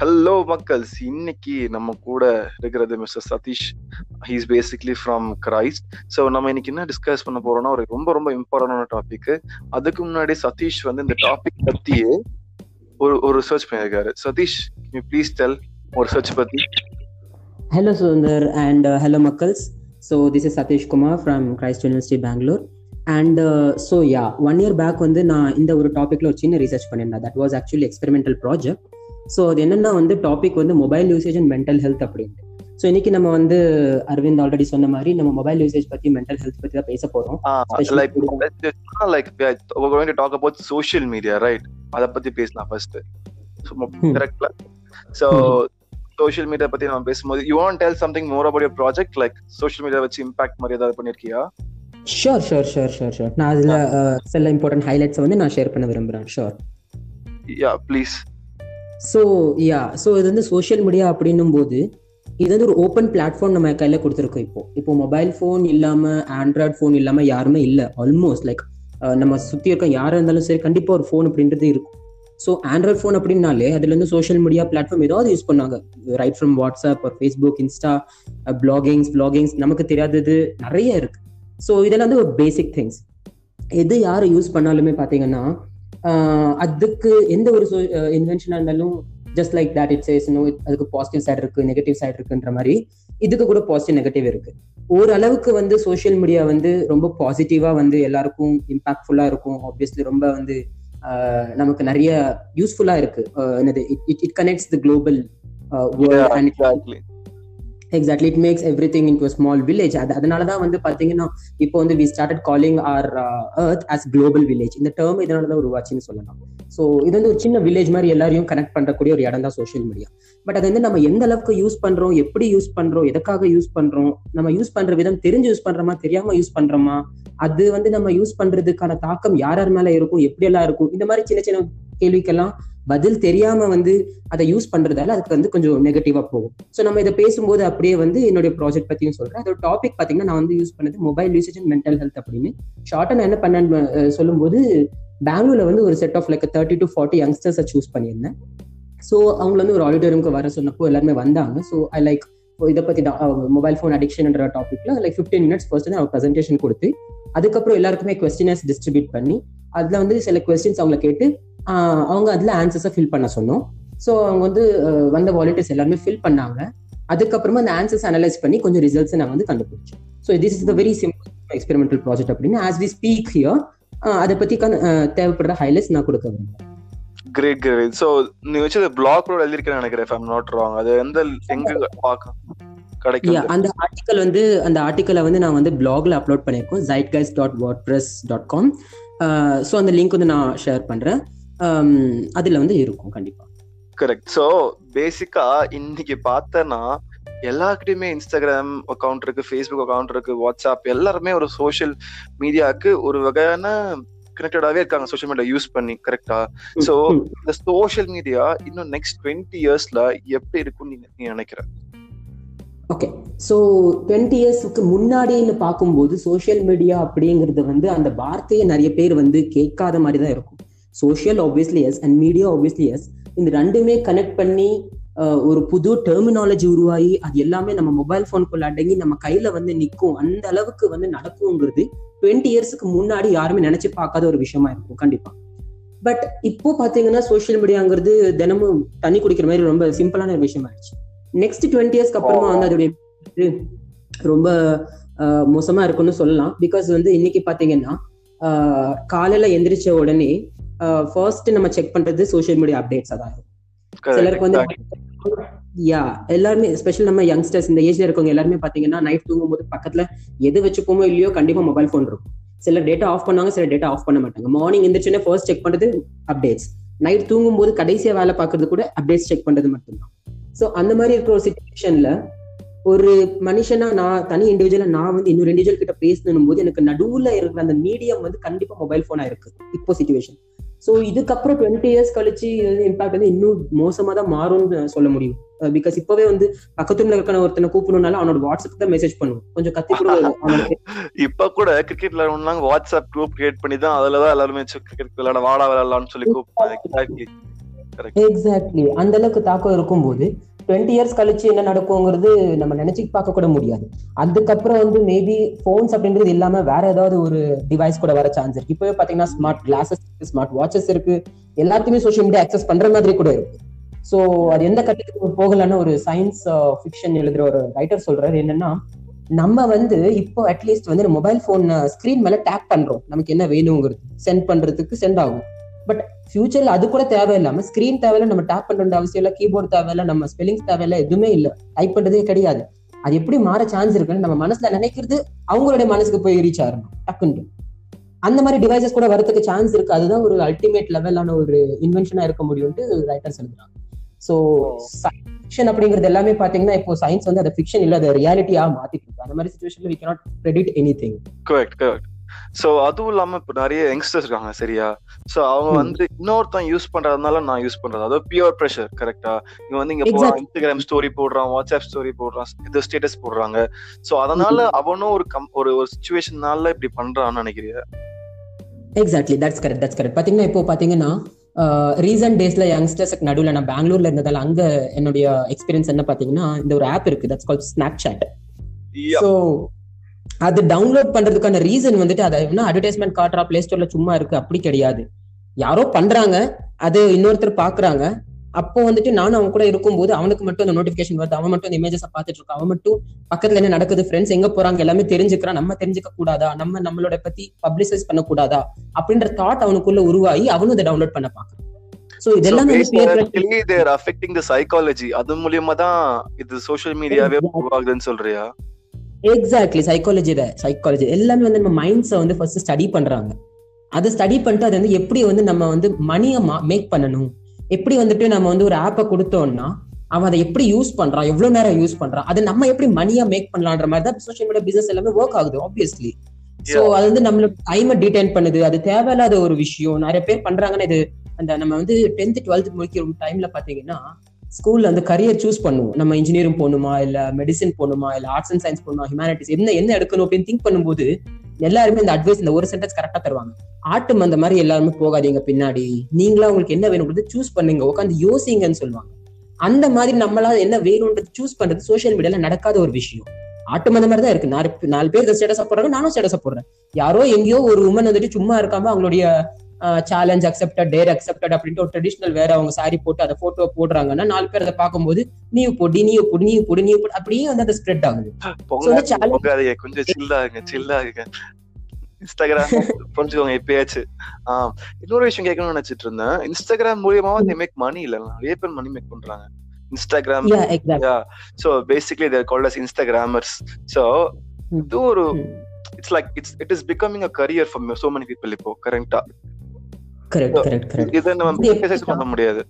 Hello மக்கள்ஸ் இன்னைக்கு நம்ம கூட இருக்கிறது mister Satish he's basically from Christ so நம்ம இன்னைக்கு என்ன டிஸ்கஸ் பண்ண போறோம்னா ஒரு ரொம்ப ரொம்ப இம்பார்ட்டன்டான டாபிக் அதுக்கு முன்னாடி சதீஷ் வந்து இந்த டாபிக் பத்தியே ஒரு ஒரு ரிசர்ச் பண்ணியிருக்காரு. சதீஷ் யூ ப்ளீஸ் டெல் ஒரு ரிசர்ச் பத்தி? Hello சுதந்தர் and hello மக்கள்ஸ் so this is Satish Kumar from Christ university Bangalore and so yeah one year back வந்து நான் இந்த ஒரு டாப்பிக்ல ஒரு சின்ன ரிசர்ச் பண்ணியிருந்தேன். That was actually experimental project so அது என்னன்னா வந்து டாபிக் வந்து mobile usage and mental health அப்படின்ட்டு. ஸோ இன்னைக்கு நம்ம வந்து அரவிந்த் ஆல்ரெடி சொன்ன மாதிரி நம்ம மொபைல் யூசேஜ் பத்தி மென்டல் ஹெல்த் பத்தி தான் பேச போறோம். Like like talk about social media right அத பத்தி பேசலாம் ஃபர்ஸ்ட் கரெக்ட்ல ஸோ சோஷியல் மீடியா பத்தி நம்ம பேசும்போது you want tell something more about your project like social media வச்சு இம்பாக்ட் மாதிரி ஏதாவது பண்ணிருக்கியா? Sure sure sure sure sure நான் அதுல சில இம்பார்ட்டன்ட் ஹைலைட்ஸ் வந்து நான் ஷேர் பண்ண விரும்புறேன். Sure yeah please so yeah so இது வந்து சோஷியல் மீடியா அப்படின்னும் போது இது வந்து ஒரு ஓப்பன் பிளாட்ஃபார்ம் நம்ம கையில் கொடுத்துருக்கோம் இப்போ. இப்போ மொபைல் ஃபோன் இல்லாமல் ஆண்ட்ராய்ட் ஃபோன் இல்லாமல் யாருமே இல்லை. ஆல்மோஸ்ட் லைக் நம்ம சுற்றி இருக்க யாராக இருந்தாலும் சரி கண்டிப்பாக ஒரு ஃபோன் அப்படின்றது இருக்கும். ஸோ ஆண்ட்ராய்ட் ஃபோன் அப்படின்னாலே அதுலேருந்து சோஷியல் மீடியா பிளாட்ஃபார்ம் ஏதாவது யூஸ் பண்ணாங்க. ரைட் ஃப்ரம் வாட்ஸ்அப் ஒரு ஃபேஸ்புக் இன்ஸ்டா பிளாகிங்ஸ் பிளாகிங்ஸ் நமக்கு தெரியாதது நிறைய இருக்கு. ஸோ இதெல்லாம் வந்து ஒரு பேசிக் திங்ஸ் எது யார் யூஸ் பண்ணாலுமே பார்த்தீங்கன்னா அதுக்கு எந்த ஒரு இன்வென்ஷனாக இருந்தாலும் just like that it says no அதுக்கு பாசிட்டிவ் சைடு இருக்கு நெகட்டிவ் சைடு இருக்குன்ற மாதிரி இதுக்கு கூட பாசிட்டிவ் நெகட்டிவ் இருக்கு. ஓரளவுக்கு வந்து சோஷியல் மீடியா வந்து ரொம்ப பாசிட்டிவா வந்து எல்லாருக்கும் இம்பாக்ட்ஃபுல்லா இருக்கும். ஆப்வியஸ்லி ரொம்ப வந்து நமக்கு நிறைய யூஸ்ஃபுல்லா இருக்கு. என்னது it it connects the global world exactly it makes everything into small village அது அதனால தான் வந்து பார்த்தீங்கன்னா இப்போ வந்து we started calling our earth as global village இந்த டேர்ம் இதனால தான் உருவாச்சுன்னு சொல்லலாம். ஸோ இது வந்து ஒரு சின்ன வில்லேஜ் மாதிரி எல்லாரையும் கனெக்ட் பண்ணக்கூடிய ஒரு இடம் தான் சோஷியல் மீடியா பட் அது வந்து நம்ம எந்த அளவுக்கு யூஸ் பண்றோம் எப்படி யூஸ் பண்றோம் எதுக்காக யூஸ் பண்றோம் நம்ம யூஸ் பண்ற விதம் தெரிஞ்சு யூஸ் பண்றோமா தெரியாம யூஸ் பண்றோமா அது வந்து நம்ம யூஸ் பண்றதுக்கான தாக்கம் யார் யார் மேல இருக்கும் எப்படி எல்லாம் இருக்கும் இந்த மாதிரி சின்ன சின்ன கேள்விக்கெல்லாம் பதில் தெரியாம வந்து அதை யூஸ் பண்றதால அதுக்கு வந்து கொஞ்சம் நெகட்டிவா போகும். ஸோ நம்ம இதை பேசும்போது அப்படியே வந்து என்னுடைய ப்ராஜெக்ட் பத்தியும் சொல்றேன். அதோட டாபிக் பாத்தீங்கன்னா நான் வந்து யூஸ் பண்ணது mobile usage and mental health அப்படின்னு. ஷார்ட்டா நான் என்ன பண்ணேன்னு சொல்லும்போது பெங்களூர்ல வந்து ஒரு set of like thirty to forty யங்ஸ்டர்ஸை choose பண்ணியிருந்தேன். ஸோ அவங்கள வந்து ஒரு ஆடிட்டோரியம்க்கு வர சொன்னப்போ எல்லாருமே வந்தாங்க. ஸோ ஐ லைக் இதை பத்தி மொபைல் ஃபோன் அடிக்ஷன்ன்ற டாபிக்ல லைக் ஃபிஃப்டீன் மினிட்ஸ் ஃபர்ஸ்ட் நான் அவங்க ப்ரெசன்டேஷன் கொடுத்து அதுக்கப்புறம் எல்லாருக்குமே கொஸ்டினர்ஸ் டிஸ்ட்ரிபியூட் பண்ணி அதுல வந்து சில கொஸ்டின்ஸ் அவங்கள கேட்டு அவங்க அதுல ஆன்சர்ஸை ஃபில் பண்ண சொன்னோம். ஸோ அவங்க வந்து வந்த வாலண்டியர்ஸ் எல்லாருமே ஃபில் பண்ணாங்க. அதுக்கப்புறமா அந்த ஆன்சர்ஸ் அனலைஸ் பண்ணி கொஞ்சம் ரிசல்ட்ஸ் நாங்கள் வந்து கண்டுபிடிச்சோம் so this is the very simple experimental project அப்படின்னு ஆஸ் வி ஸ்பீக் ஹியர் அதை பத்தி தேவைப்படுற ஹைலைட்ஸ் நான் கொடுக்க விரும்புறேன். கிரேட் கிரேட் சோ நீ வச்சு பிளாக் ரோட் எழுதிருக்கேன் நினைக்கிறேன் நாட் ராங் அது எந்த எங்க பார்க்க கிடைக்கும்? அந்த ஆர்டிக்கல் வந்து அந்த ஆர்டிக்கலை வந்து நான் வந்து பிளாக்ல அப்லோட் பண்ணியிருக்கோம் Zaid guys dot WordPress dot com so அந்த லிங்க் வந்து நான் ஷேர் பண்றேன். அதுல வந்து இருக்கும் கண்டிப்பா. கரெக்ட் ஸோ பேசிக்கா இன்னைக்கு பார்த்தேன்னா எல்லாருக்கிட்டையுமே இன்ஸ்டாகிராம் அக்கௌண்ட் இருக்கு ஃபேஸ்புக் அக்கௌண்ட் இருக்கு வாட்ஸ்அப் எல்லாருமே ஒரு சோஷியல் மீடியாவுக்கு ஒரு வகையான கனெக்டடாவே இருக்காங்க சோஷியல் மீடியா யூஸ் பண்ணி கரெக்டா சோ இந்த சோஷியல் மீடியா இன்னும் நெக்ஸ்ட் டுவெண்ட்டி இயர்ஸ்ல எப்படி இருக்கும்னு நீ நினைக்கிற? ஓகே ஸோ டுவெண்ட்டி இயர்ஸ்க்கு முன்னாடின்னு பார்க்கும்போது சோஷியல் மீடியா அப்படிங்கிறது வந்து அந்த வார்த்தையை நிறைய பேர் வந்து கேட்காத மாதிரி தான் இருக்கும். Social obviously yes and media obviously yes இந்த ரெண்டுமே கனெக்ட் பண்ணி ஒரு புது டெர்மினாலஜி உருவாகி அது எல்லாமே நம்ம மொபைல் ஃபோனுக்குள்ள அடங்கி நம்ம கையில வந்து நிற்கும் அந்த அளவுக்கு வந்து நடக்குங்கிறது டுவெண்ட்டி இயர்ஸ்க்கு முன்னாடி யாருமே நினைச்சு பார்க்காத ஒரு விஷயமா இருக்கும் கண்டிப்பா. பட் இப்போ பாத்தீங்கன்னா சோஷியல் மீடியாங்கிறது தினமும் தண்ணி குடிக்கிற மாதிரி ரொம்ப சிம்பிளான ஒரு விஷயம் ஆயிடுச்சு. நெக்ஸ்ட் டுவெண்ட்டி இயர்ஸ்க்கு அப்புறமா வந்து அதோடைய ரொம்ப மோசமா இருக்கும்னு சொல்லலாம். பிகாஸ் வந்து இன்னைக்கு பாத்தீங்கன்னா காலையில எந்திரிச்ச உடனே ஃபர்ஸ்ட் நம்ம செக் பண்றது சோஷியல் மீடியா அப்டேட்ஸ் தான் சிலருக்கு வந்து யா எல்லாருமே ஸ்பெஷல் நம்ம யங்ஸ்டர்ஸ் இந்த ஏஜ்ல இருக்கவங்க எல்லாருமே பாத்தீங்கன்னா நைட் தூங்கும் போது பக்கத்துல எது வச்சுப்போமோ இல்லையோ கண்டிப்பா மொபைல் ஃபோன் இருக்கும். சில டேட்டா ஆஃப் பண்ணுவாங்க சில டேட்டா ஆஃப் பண்ண மாட்டாங்க. மார்னிங் எந்திரிச்சுன்னா ஃபர்ஸ்ட் செக் பண்றது அப்டேட்ஸ் நைட் தூங்கும் போது கடைசியா வேலை பாக்குறது கூட அப்டேட்ஸ் செக் பண்றது மட்டும்தான். ஸோ அந்த மாதிரி இருக்கிற ஒரு சுச்சுவேஷன்ல ஒரு மனுஷனா நான் தனி இண்டிவிஜுவலா நான் வந்து இன்னொரு இண்டிவிஜுவல் கிட்ட பேசணும் போது எனக்கு நடுவுல இருக்கிற அந்த மீடியம் வந்து கண்டிப்பா மொபைல் போனா இருக்கு. இப்போ சுச்சுவேஷன் ஸோ இதுக்கப்புறம் டுவெண்ட்டி இயர்ஸ் கழிச்சு இம்பாக்ட் வந்து இன்னும் மோசமா தான் மாறும்னு சொல்ல முடியும். பிகாஸ் இப்பவே வந்து பக்கத்துல இருக்கிற ஒருத்தனை கூப்பிடணும்னால அவனோட வாட்ஸ்அப் தான் மெசேஜ் பண்ணுவோம் கொஞ்சம் கத்தி கூட இப்ப கூட கிரிக்கெட் விளையாடணும்னா வாட்ஸ்அப் குரூப் கிரியேட் பண்ணி தான் அதுலதான் எல்லாருமே கிரிக்கெட் விளையாட வாடா விளையாடலாம்னு சொல்லி கூப்பிட்டாங்க எக்ஸாக்ட்லி அந்த அளவுக்கு தாக்கம் இருக்கும்போது டுவெண்ட்டி இயர்ஸ் கழிச்சு என்ன நடக்குங்கிறது நம்ம நினைச்சு பார்க்க கூட முடியாது. அதுக்கப்புறம் வந்து மேபி போன்ஸ் அப்படின்றது இல்லாம வேற ஏதாவது ஒரு டிவைஸ் கூட வர சான்ஸ் இருக்கு. இப்பவே பாத்தீங்கன்னா ஸ்மார்ட் கிளாஸஸ் இருக்கு ஸ்மார்ட் வாட்சஸ் இருக்கு. எல்லாத்தையுமே சோஷியல் மீடியா அக்சஸ் பண்ற மாதிரி கூட இருக்கு. சோ அது எந்த கட்டத்துக்கு போகலன்னு ஒரு சயின்ஸ் ஃபிக்ஷன் uh, எழுதுற ஒரு ரைட்டர் சொல்றாரு. என்னன்னா நம்ம வந்து இப்போ அட்லீஸ்ட் வந்து மொபைல் போன் ஸ்கிரீன் மேல டேப் பண்றோம். நமக்கு என்ன வேணுங்கிறது. சென்ட் பண்றதுக்கு சென்ட் ஆகும். பட் ஃபியூச்சர்ல அது கூட தேவையில்லாம ஸ்கிரீன் தேவையில்ல நம்ம டேப் பண்ற அவசியம் இல்ல கீபோர்டு தேவையில்ல நம்ம ஸ்பெல்லிங்ஸ் தேவையில்ல எதுவுமே இல்ல. டைப் பண்றதே கிடையாது. அது எப்படி மாற சான்ஸ் இருக்குன்னு நம்ம மனசுல நினைக்கிறது அவங்களுடைய மனசுக்கு போய் ரீச் ஆகணும். டக்குன்னு. அந்த மாதிரி டிவைசஸ் கூட வரதுக்கு சான்ஸ் இருக்கு. அதுதான் ஒரு அல்டிமேட் லெவலான ஒரு இன்வென்ஷனா இருக்க முடியும்ட்டு ரைட்டர்ஸ் எழுதுறாங்க ஸோ ஃபிக்ஷன் அப்படிங்கிறது எல்லாமே பாத்தீங்கன்னா இப்போ சயின்ஸ் வந்து அதை ஃபிக்ஷன் இல்ல அதை ரியாலிட்டியா மாத்திட்டு இருக்கு. அந்த மாதிரி சுச்சுவேஷன்ல we cannot predict anything correct correct so அதுவும் இல்லாம இப்ப நிறைய யங்ஸ்டர்ஸ் இருக்காங்க சரியா? சோ அவங்க. வந்து இன்னொருத்தன் யூஸ் பண்றதுனால நான் யூஸ் பண்றது. அதாவது பியூர் ப்ரெஷர் கரெக்டா இவன் வந்து இங்க Exactly. இன்ஸ்டாகிராம் ஸ்டோரி போடுறான் வாட்ஸ்அப் ஸ்டோரி போடுறான் இது ஸ்டேட்டஸ் போடுறாங்க. சோ அதனால அவனும் ஒரு கம் ஒரு ஒரு சுச்சுவேஷனால இப்படி பண்றான்னு நினைக்கிறியா? Exactly that's correct that's correct பாத்தீங்கன்னா இப்போ பாத்தீங்கன்னா ரீசன்ட் டேஸ்ல யங்ஸ்டர்ஸ்க்கு நடுவில் நான் பெங்களூர்ல இருந்ததால அங்க என்னுடைய எக்ஸ்பீரியன்ஸ் என்ன பாத்தீங்கன்னா இந்த ஒரு ஆப் இருக்கு that's call snap chat. So அது டவுன்லோட் பண்றதுக்கான ரீசன் வந்துட்டு அதை என்ன அட்வர்டைஸ்மெண்ட் காட்டுறா பிளே ஸ்டோர்ல சும்மா இருக்கு அப்படி கிடையாது. யாரோ பண்றாங்க அது இன்னொருத்தர் பாக்குறாங்க. அப்போ வந்துட்டு நானும் அவன் கூட இருக்கும்போது அவனுக்கு மட்டும் அந்த நோட்டிபிகேஷன் வருது. அவன் மட்டும் அந்த இமேஜஸ் பார்த்துட்டு இருக்கான் அவன் மட்டும் பக்கத்துல என்ன நடக்குது ஃப்ரெண்ட்ஸ் எங்க போறாங்க எல்லாமே தெரிஞ்சுக்கிறான். நம்ம தெரிஞ்சுக்க கூடாதா? நம்ம நம்மளோட பத்தி பப்ளிசைஸ் பண்ண கூடாதா? அப்படின்ற தாட் அவனுக்குள்ள உருவாகி அவனும் இதை டவுன்லோட் பண்ண பாக்குறான் சோ இதெல்லாம் அஃபெக்டிங் த சைக்காலஜி அது மூலியமா தான் இது சோஷியல் மீடியாவே. உருவாகுதுன்னு சொல்றியா? எக்ஸாக்ட்லி சைக்காலஜி சைக்காலஜி எல்லாமே வந்து நம்ம மைண்ட்ஸை வந்து ஃபர்ஸ்ட் ஸ்டடி பண்றாங்க. அதை ஸ்டடி பண்ணிட்டு அது வந்து எப்படி வந்து நம்ம வந்து மணியை மேக் பண்ணணும்? எப்படி வந்துட்டு நம்ம வந்து ஒரு ஆப்பை கொடுத்தோம்னா அவன் அதை எப்படி யூஸ் பண்றான்? எவ்வளவு நேரம் யூஸ் பண்றான்? அதை நம்ம எப்படி மணியா மேக் பண்ணலான்ற மாதிரி தான் சோஷியல் மீடியா பிசினஸ் எல்லாமே ஒர்க் ஆகுது ஆப்வியஸ்லி சோ அது வந்து நம்மளோட டைமை டிடைன் பண்ணுது. அது தேவையில்லாத ஒரு விஷயம். நிறைய பேர் பண்றாங்கன்னா இது அந்த நம்ம வந்து டென்த் டுவெல்த் முடிக்கிற டைம்ல பாத்தீங்கன்னா ஸ்கூல்ல அந்த கரியர் சூஸ் பண்ணுவோம். நம்ம இன்ஜினியரிங் போகணுமா? இல்ல மெடிசன் போகணுமா? இல்ல ஆர்ட்ஸ் அண்ட் சயின்ஸ் போகணுமா? ஹியூமானிட்டிஸ் என்ன என்ன எடுக்கணும் அப்படின்னு திங்க் பண்ணும்போது எல்லாருமே இந்த அட்வைஸ் இந்த ஒரு சென்டென்ஸ் கரெக்டா தருவாங்க. ஆட்டம் அந்த மாதிரி எல்லாருமே போகாதீங்க பின்னாடி. நீங்களா உங்களுக்கு என்ன வேணும் சூஸ் பண்ணுங்க. உட்காந்து யோசிங்கன்னு சொல்லுவாங்க. அந்த மாதிரி நம்மளால என்ன வேணும்ன்றது சூஸ் பண்றது சோசியல் மீடியால நடக்காத ஒரு விஷயம். ஆட்டம் அந்த மாதிரி தான் இருக்கு. நாலு நாலு பேர் ஸ்டேட்டஸ் போடுறாங்க. நானும் ஸ்டேட்டஸ் போடுறேன். யாரோ எங்கேயோ ஒரு உமன் வந்துட்டு சும்மா இருக்காம அவங்களுடைய சேலஞ்ச் அக்செப்டட் டேர் அக்செப்டட் அப்படின்ட்டு ஒரு ட்ரெடிஷனல் வேற அவங்க சாரி போட்டு அதை போட்டோ போடுறாங்கன்னா நாலு பேர் அதை பார்க்கும்போது நீ பொடி நீ பொடி நீ பொடி நீ பொடி அப்படியே வந்து அது ஸ்ப்ரெட் ஆகுது. கொஞ்சம் சில்லாகுங்க சில்லாகுங்க இன்ஸ்டாகிராம் புரிஞ்சுக்கோங்க எப்பயாச்சும் ஆஹ் இன்னொரு விஷயம் கேட்கணும்னு நினைச்சிட்டு இருந்தேன். இன்ஸ்டாகிராம் மூலியமா வந்து மேக் மணி இல்ல பேர் மணி மேக் பண்றாங்க. Instagram. So basically they're called Instagrammers so. இது ஒரு. It's like it's it is becoming a career for so many people இப்போ கரெக்டா கரெக்ட் கரெக்ட் கரெக்ட் இதை நம்ம பண்ண முடியாது.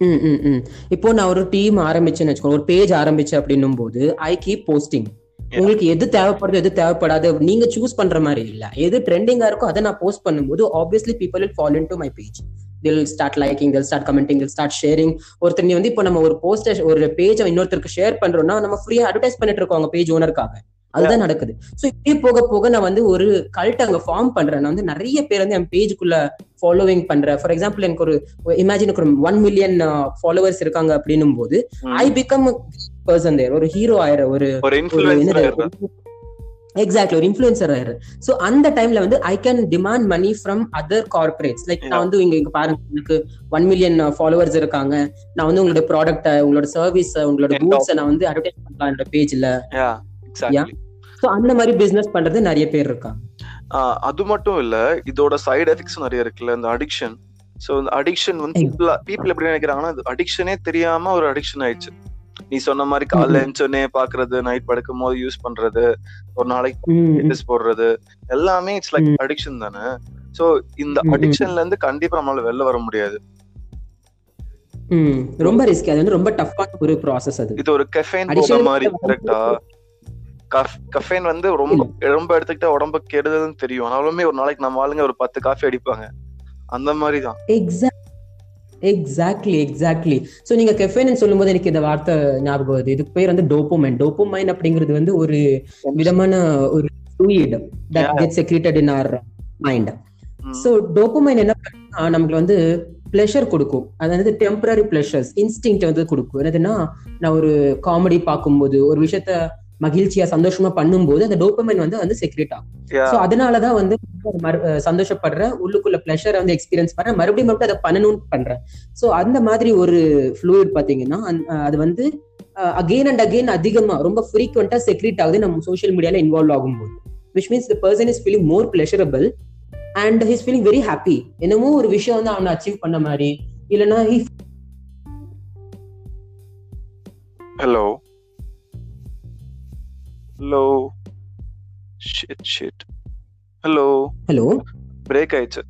ம், ம், ம். இப்போ நான் ஒரு டீம் ஆரம்பிச்சேன்னு வச்சுக்கோ ஒரு பேஜ் ஆரம்பிச்சேன் அப்படின்னும் போது ஐ கீப் போஸ்டிங் உங்களுக்கு எது தேவைப்படுது எது தேவைப்படாது நீங்க சூஸ் பண்ற மாதிரி இல்ல. எது ட்ரெண்டிங்கா இருக்கோ அதை நான் போஸ்ட் பண்ணும்போது obviously people will fall into my page they'll start liking they'll start commenting they'll start sharing ஒருத்தர் நீ வந்து இப்போ நம்ம ஒரு போஸ்டர் ஒரு பேஜை இன்னொருத்தருக்கு ஷேர் பண்றோம்னா நம்ம ஃப்ரீயா அட்வர்டைஸ் பண்ணிட்டு இருக்கோம் அவங்க பேஜ் ஓனருக்காக அதுதான் நடக்குது. சோ இப்படி போக போக நான் வந்து ஒரு கல்ட் அங்க ஃபார்ம் பண்றேன். நான் வந்து நிறைய பேர் வந்து என் பேஜுக்குள்ள ஃபாலோவிங் பண்றேன். ஃபார் எக்ஸாம்பிள் எனக்கு ஒரு இமேஜின் ஒரு ஒன் மில்லியன் ஃபாலோவர்ஸ் இருக்காங்க அப்படின்னும் போது. ஐ பிகம் பர்சன் தேர் ஒரு ஹீரோ ஆயிர ஒரு எக்ஸாக்ட்லி ஒரு இன்ஃபுளுசர் ஆயிரு. சோ அந்த டைம்ல வந்து I can demand money from other corporates like நான் வந்து இங்க இங்க பாருங்க எனக்கு ஒன் மில்லியன் ஃபாலோவர்ஸ் இருக்காங்க. நான் வந்து உங்களோட ப்ராடக்ட் உங்களோட சர்வீஸ் உங்களோட. கூட்ஸை நான் வந்து அட்வர்டைஸ் பண்ணலாம் என்னோட பேஜ்ல சோ அந்த மாதிரி பிசினஸ் பண்றது நிறைய பேர் இருக்காங்க. அது மட்டும் இல்ல இதோட சைடு எஃபெக்ட்ஸ் நிறைய இருக்குல்ல இந்த அடிக்ஷன் சோ இந்த அடிக்ஷன் வந்து பீப்புள் எப்படி நினைக்கிறாங்கன்னா அடிக்ஷனே தெரியாம ஒரு அடிக்ஷன் ஆயிடுச்சு. நீ சொன்ன மாதிரி காலைல. எழுந்தோடனே பாக்குறது நைட் படுக்கும் போது யூஸ் பண்றது ஒரு நாளைக்கு போடுறது எல்லாமே இட்ஸ் லைக். அடிக்ஷன் தானே. சோ இந்த. அடிக்ஷன்ல இருந்து கண்டிப்பா நம்மளால வெளில வர முடியாது. ரொம்ப ரிஸ்க் அது வந்து ரொம்ப டஃப்பான ஒரு ப்ராசஸ் அது. இது ஒரு கெஃபைன் மாதிரி கரெக்டா கஃபைன் வந்து ரொம்ப ரொம்ப எடுத்துக்கிட்டா உடம்பு கெடுதல்னு தெரியும். ஆனாலுமே ஒரு நாளைக்கு நம்ம ஆளுங்க ஒரு பத்து காஃபி அடிப்பாங்க. அந்த மாதிரி தான் எக்ஸாக்ட் எக்ஸாக்ட்லி எக்ஸாக்ட்லி சோ நீங்க கெஃபைன் சொல்லும்போது எனக்கு இந்த வார்த்தை ஞாபகம் வருது. இதுக்கு பேர் வந்து டோப்போமைன் டோப்போமைன் அப்படிங்கிறது வந்து ஒரு விதமான ஒரு fluid that Yeah. gets secreted in our mind. ம். சோ டோப்போமைன் என்ன பண்ணுன்னா நமக்கு வந்து ப்ளஷர் கொடுக்கும். அதாவது டெம்பரரி ப்ளஷர்ஸ் இன்ஸ்டிங் வந்து கொடுக்கும். என்னதுன்னா நான் ஒரு காமெடி பார்க்கும்போது ஒரு விஷயத்த மகிழ்ச்சியா சந்தோஷமா பண்ணும்போது அந்த டோப்பமைன் வந்து வந்து செக்ரேட் ஆகும். சோ அதனாலதான் வந்து சந்தோஷப்படுறேன் உள்ளுக்குள்ள பிளஷரை வந்து எக்ஸ்பீரியன்ஸ் பண்றேன். மறுபடியும் மறுபடியும் அதை பண்ணணும்னு பண்றேன். சோ அந்த மாதிரி ஒரு ஃப்ளூயிட் பாத்தீங்கன்னா அது வந்து அகெயின் அண்ட் அகெயின் அதிகமா ரொம்ப ஃப்ரீக்வெண்டா செக்ரேட் ஆகுது நம்ம சோஷியல் மீடியால இன்வால்வ் ஆகும்போது. Which means the person is feeling more pleasurable and his feeling very happy என்னமோ ஒரு விஷயம் வந்து அவனை அச்சீவ் பண்ண மாதிரி. இல்லைன்னா hello hello shit shit hello hello break ஆயிடுச்சு.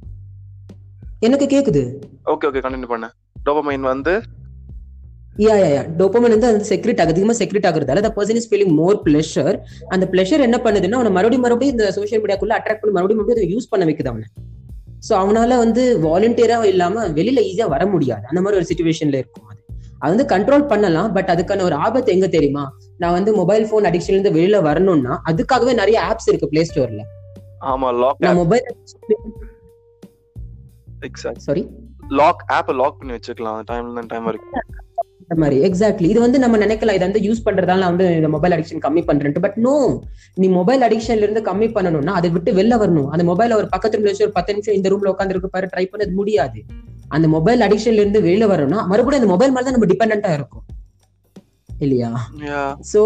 எனக்கு கேக்குது. ஓகே ஓகே கண்டினியூ பண்ண. டோபமைன் வந்து யா யா யா டோபமைன் வந்து அந்த செக்ரெட் அதிகமா செக்ரெட் ஆகுறதால the person is feeling more pleasure. அந்த pleasure என்ன பண்ணுதுன்னா அவனை மறுபடியும் மறுபடியும் இந்த சோஷியல் மீடியாக்குள்ள அட்ராக்ட் பண்ணி மறுபடியும் மறுபடியும் அதை யூஸ் பண்ண வைக்குது அவனை. சோ அவனால வந்து வாலண்டியரா இல்லாம வெளியில ஈஸியா வர முடியாது. அந்த மாதிரி ஒரு சுச்சுவேஷன்ல இருக்கும். அது வந்து கண்ட்ரோல் பண்ணலாம் பட் அதுக்கான ஒரு ஆபத்து எங்க தெரியுமா? நான் வந்து மொபைல் போன் அடிக்ஷன்ல இருந்து வெளியில வரணும்னா அதுக்காகவே நிறைய ஆப்ஸ் இருக்கு பிளே ஸ்டோர்ல ஆமா லாக் நான் மொபைல் எக்ஸாக்ட் சாரி லாக் ஆப்பை லாக் பண்ணி வச்சுக்கலாம். டைம்ல டைம் வரைக்கும். அந்த மாதிரி. எக்ஸாக்ட்லி இது வந்து நம்ம நினைக்கலாம். இதை வந்து யூஸ் பண்றதால நான் வந்து இந்த மொபைல் அடிக்ஷன் கம்மி பண்றேன் பட் நோ நீ மொபைல் அடிக்ஷன்ல இருந்து கம்மி பண்ணணும்னா அதை விட்டு வெளில வரணும். அந்த மொபைல ஒரு பக்கத்து ரூம்ல வச்சு ஒரு பத்து நிமிஷம் இந்த ரூம்ல உட்காந்து இருக்கு பாரு ட்ரை பண்ணது முடியாது. அந்த மொபைல் அடிக்ஷன்ல இருந்து வெளில வரணும்னா மறுபடியும் அந்த மொபைல் மேல தான் நம்ம டிபெண்டா இருக்கும். இல்லையா? சோ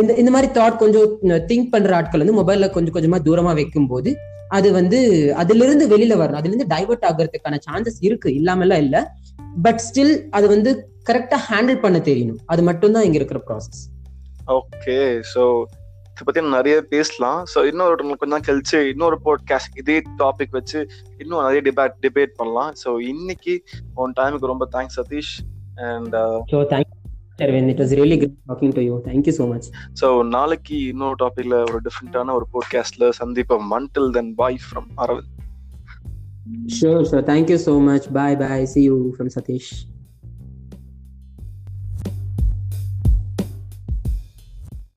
இந்த இந்த மாதிரி தாட் கொஞ்சம் திங்க் பண்ற ஆட்கள் வந்து மொபைல்ல கொஞ்சம் கொஞ்சமா தூரமா வைக்கும் போது அது வந்து அதுல இருந்து வெளியில வரணும் அதுல இருந்து டைவர்ட் ஆகுறதுக்கான சான்சஸ் இருக்கு. இல்லாமலாம் இல்ல. பட் ஸ்டில் அது வந்து கரெக்டா ஹேண்டில் பண்ண தெரியணும். அது மட்டும் தான் இங்க இருக்கிற ப்ராசஸ் ஓகே ஸோ இதை பத்தி நம்ம நிறைய பேசலாம். ஸோ இன்னொரு கொஞ்சம் தான் கழிச்சு இன்னொரு போட்காஸ்ட் இதே டாபிக் வச்சு இன்னும் நிறைய டிபேட் டிபேட் பண்ணலாம். ஸோ இன்னைக்கு உன் டைமுக்கு ரொம்ப thanks Satish. And so thank Aravind it was really good talking to you thank you so much so நாளைக்கு இன்னொரு டாபிக்ல ஒரு டிஃப்ரெண்டான ஒரு போட்காஸ்ட்ல சந்திப்போம். மண்டில் then bye from Aravind sure sure thank you so much bye bye see you from Satish